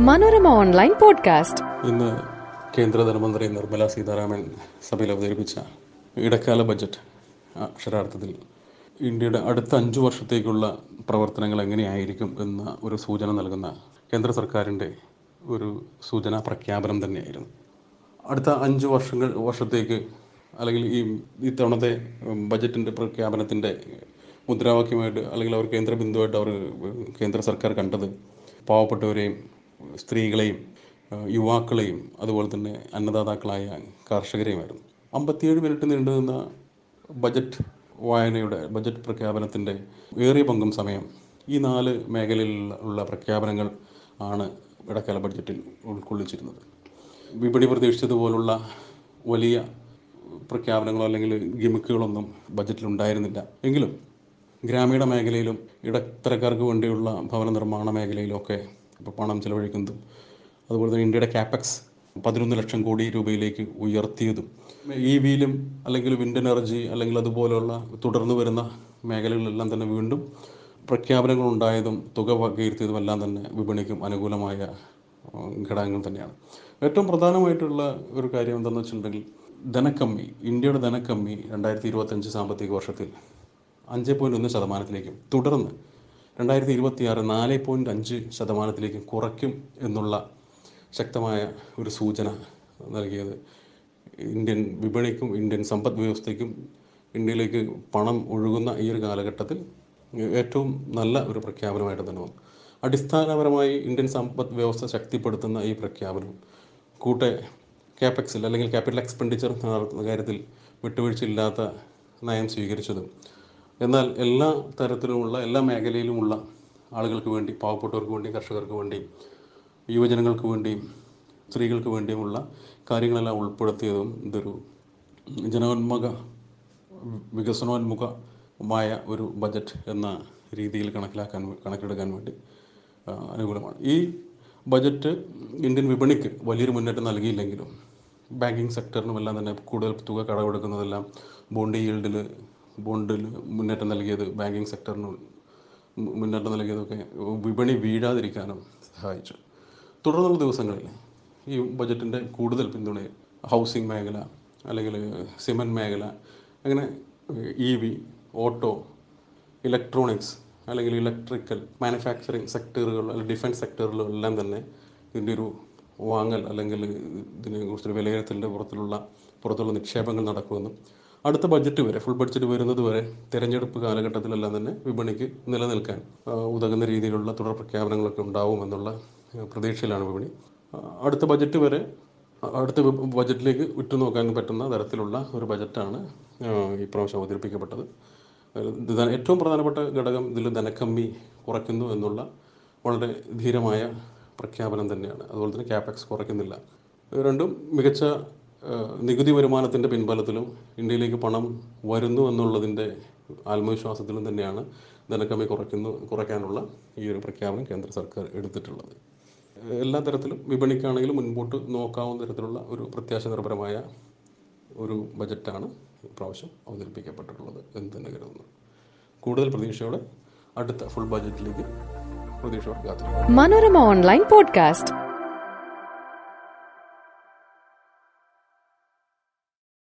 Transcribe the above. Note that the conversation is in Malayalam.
Manorama online podcast. ഇന്ന് കേന്ദ്ര ധനമന്ത്രി നിർമ്മല സീതാരാമൻ സഭയിൽ അവതരിപ്പിച്ച ഇടക്കാല ബജറ്റ് അക്ഷരാർത്ഥത്തിൽ ഇന്ത്യയുടെ അടുത്ത അഞ്ചു വർഷത്തേക്കുള്ള പ്രവർത്തനങ്ങൾ എങ്ങനെയായിരിക്കും എന്ന ഒരു സൂചന നൽകുന്ന കേന്ദ്ര സർക്കാരിന്റെ ഒരു സൂചനാ പ്രഖ്യാപനം തന്നെയായിരുന്നു. അടുത്ത അഞ്ച് വർഷങ്ങൾ വർഷത്തേക്ക് അല്ലെങ്കിൽ ഈ ഇത്തവണത്തെ ബജറ്റിന്റെ പ്രഖ്യാപനത്തിന്റെ മുദ്രാവാക്യമായിട്ട് അല്ലെങ്കിൽ അവർ കേന്ദ്ര ബിന്ദുവായിട്ട് അവർ കേന്ദ്ര സർക്കാർ കണ്ടത് പാവപ്പെട്ടവരെയും സ്ത്രീകളെയും യുവാക്കളെയും അതുപോലെ തന്നെ അന്നദാതാക്കളായ കർഷകരെയുമായിരുന്നു. അമ്പത്തിയേഴ് മിനിറ്റ് നീണ്ടു നിന്ന ബജറ്റ് വായനയുടെ ബജറ്റ് പ്രഖ്യാപനത്തിന്റെ ഏറിയ പങ്കും സമയം ഈ നാല് മേഖലയിലുള്ള പ്രഖ്യാപനങ്ങൾ ആണ് ഇടക്കാല ബഡ്ജറ്റിൽ ഉൾക്കൊള്ളിച്ചിരുന്നത്. വിപണി പ്രതീക്ഷിച്ചതുപോലുള്ള വലിയ പ്രഖ്യാപനങ്ങളോ അല്ലെങ്കിൽ ഗിമിക്കുകളൊന്നും ബജറ്റിൽ ഉണ്ടായിരുന്നില്ല. എങ്കിലും ഗ്രാമീണ മേഖലയിലും ഇടത്തരക്കാർക്ക് വേണ്ടിയുള്ള ഭവന നിർമ്മാണ മേഖലയിലൊക്കെ ഇപ്പോൾ പണം ചിലവഴിക്കുന്നതും അതുപോലെ തന്നെ ഇന്ത്യയുടെ ക്യാപെക്സ് പതിനൊന്ന് ലക്ഷം കോടി രൂപയിലേക്ക് ഉയർത്തിയതും ഇ വിയിലും അല്ലെങ്കിൽ വിൻഡ് എനർജി അല്ലെങ്കിൽ അതുപോലെയുള്ള തുടർന്ന് വരുന്ന മേഖലകളിലെല്ലാം തന്നെ വീണ്ടും പ്രഖ്യാപനങ്ങൾ ഉണ്ടായതും തുക വകയിരുത്തിയതും എല്ലാം തന്നെ വിപണിക്കും അനുകൂലമായ ഘടകങ്ങൾ തന്നെയാണ്. ഏറ്റവും പ്രധാനമായിട്ടുള്ള ഒരു കാര്യം എന്താണെന്ന് വെച്ചിട്ടുണ്ടെങ്കിൽ ധനക്കമ്മി ഇന്ത്യയുടെ ധനക്കമ്മി രണ്ടായിരത്തി ഇരുപത്തഞ്ച് സാമ്പത്തിക വർഷത്തിൽ അഞ്ച് പോയിന്റ് ഒന്ന് ശതമാനത്തിലേക്കും തുടർന്ന് രണ്ടായിരത്തി ഇരുപത്തി ആറ് നാല് പോയിന്റ് അഞ്ച് ശതമാനത്തിലേക്ക് കുറയ്ക്കും എന്നുള്ള ശക്തമായ ഒരു സൂചന നൽകിയത്. ഇന്ത്യൻ വിപണിക്കും ഇന്ത്യൻ സമ്പദ് വ്യവസ്ഥയ്ക്കും ഇന്ത്യയിലേക്ക് പണം ഒഴുകുന്ന ഈ ഒരു കാലഘട്ടത്തിൽ ഏറ്റവും നല്ല ഒരു പ്രഖ്യാപനമായിട്ട് തന്നെ വന്നു. അടിസ്ഥാനപരമായി ഇന്ത്യൻ സമ്പദ് വ്യവസ്ഥ ശക്തിപ്പെടുത്തുന്ന ഈ പ്രഖ്യാപനം കൂട്ടെ ക്യാപെക്സിൽ അല്ലെങ്കിൽ ക്യാപിറ്റൽ എക്സ്പെൻഡിച്ചർ കാര്യത്തിൽ വിട്ടുവീഴ്ചയില്ലാത്ത നയം സ്വീകരിച്ചതും എന്നാൽ എല്ലാ തരത്തിലുമുള്ള എല്ലാ മേഖലയിലുമുള്ള ആളുകൾക്ക് വേണ്ടി പാവപ്പെട്ടവർക്ക് വേണ്ടി കർഷകർക്ക് വേണ്ടി യുവജനങ്ങൾക്ക് വേണ്ടിയും സ്ത്രീകൾക്ക് വേണ്ടിയുമുള്ള കാര്യങ്ങളെല്ലാം ഉൾപ്പെടുത്തിയതും ഇതൊരു ജനോന്മുഖ വികസനോന്മുഖമായ ഒരു ബജറ്റ് എന്ന രീതിയിൽ കണക്കിലാക്കാൻ കണക്കിലെടുക്കാൻ വേണ്ടി അനുകൂലമാണ്. ഈ ബജറ്റ് ഇന്ത്യൻ വിപണിക്ക് വലിയൊരു മുന്നേറ്റം നൽകിയില്ലെങ്കിലും ബാങ്കിങ് സെക്ടറിനുമെല്ലാം തന്നെ കൂടുതൽ തുക കടമെടുക്കുന്നതെല്ലാം ബോണ്ട് ഈൽഡിൽ ബോണ്ടിൽ മുന്നേറ്റം നൽകിയത് ബാങ്കിങ് സെക്ടറിന് മുന്നേറ്റം നൽകിയതൊക്കെ വിപണി വീഴാതിരിക്കാനും സഹായിച്ചു. തുടർന്നുള്ള ദിവസങ്ങളിൽ ഈ ബജറ്റിന്റെ കൂടുതൽ പിന്തുണ ഹൗസിംഗ് മേഖല അല്ലെങ്കിൽ സിമന്റ് മേഖല അങ്ങനെ ഇ വി ഓട്ടോ ഇലക്ട്രോണിക്സ് അല്ലെങ്കിൽ ഇലക്ട്രിക്കൽ മാനുഫാക്ചറിങ് സെക്ടറുകൾ അല്ലെങ്കിൽ ഡിഫൻസ് സെക്ടറുകളിലെല്ലാം തന്നെ ഇതിന്റെ ഒരു വാങ്ങൽ അല്ലെങ്കിൽ ഇതിനെക്കുറിച്ചൊരു വിലയിരുത്തലിന്റെ പുറത്തുള്ള പുറത്തുള്ള നിക്ഷേപങ്ങൾ നടക്കുമെന്നും അടുത്ത ബഡ്ജറ്റ് വരെ ഫുൾ ബഡ്ജറ്റ് വരുന്നത് വരെ തിരഞ്ഞെടുപ്പ് കാലഘട്ടത്തിലെല്ലാം തന്നെ വിപണിക്ക് നിലനിൽക്കാൻ ഉതകുന്ന രീതിയിലുള്ള തുടർ പ്രഖ്യാപനങ്ങളൊക്കെ ഉണ്ടാവുമെന്നുള്ള പ്രതീക്ഷയിലാണ് വിപണി. അടുത്ത ബഡ്ജറ്റ് വരെ അടുത്ത ബഡ്ജറ്റിലേക്ക് ഉറ്റുനോക്കാൻ പറ്റുന്ന തരത്തിലുള്ള ഒരു ബജറ്റാണ് ഈ പ്രാവശ്യം അവതരിപ്പിക്കപ്പെട്ടത്. ഏറ്റവും പ്രധാനപ്പെട്ട ഘടകം ഇതിൽ ധനക്കമ്മി കുറയ്ക്കുന്നു എന്നുള്ള വളരെ ധീരമായ പ്രഖ്യാപനം തന്നെയാണ്. അതുപോലെ തന്നെ ക്യാപെക്സ് കുറയ്ക്കുന്നില്ല. രണ്ടും മികച്ച നികുതി വരുമാനത്തിന്റെ പിൻബലത്തിലും ഇന്ത്യയിലേക്ക് പണം വരുന്നു എന്നുള്ളതിന്റെ ആത്മവിശ്വാസത്തിലും തന്നെയാണ് ധനക്കമ്മി കുറയ്ക്കുന്നു കുറയ്ക്കാനുള്ള ഈ ഒരു പ്രഖ്യാപനം കേന്ദ്ര സർക്കാർ എടുത്തിട്ടുള്ളത്. എല്ലാ തരത്തിലും വിപണിക്കാണെങ്കിലും മുൻപോട്ട് നോക്കാവുന്ന തരത്തിലുള്ള ഒരു പ്രത്യാശ നിർഭരമായ ഒരു ബജറ്റാണ് ഇപ്രാവശ്യം അവതരിപ്പിക്കപ്പെട്ടിട്ടുള്ളത് എന്ന് തന്നെ കരുതുന്നു. കൂടുതൽ പ്രതീക്ഷയോടെ അടുത്ത ഫുൾ ബജറ്റിലേക്ക് പ്രതീക്ഷയോടെ കാത്തിരിക്കും മനോരമ ഓൺലൈൻ പോഡ്കാസ്റ്റ്.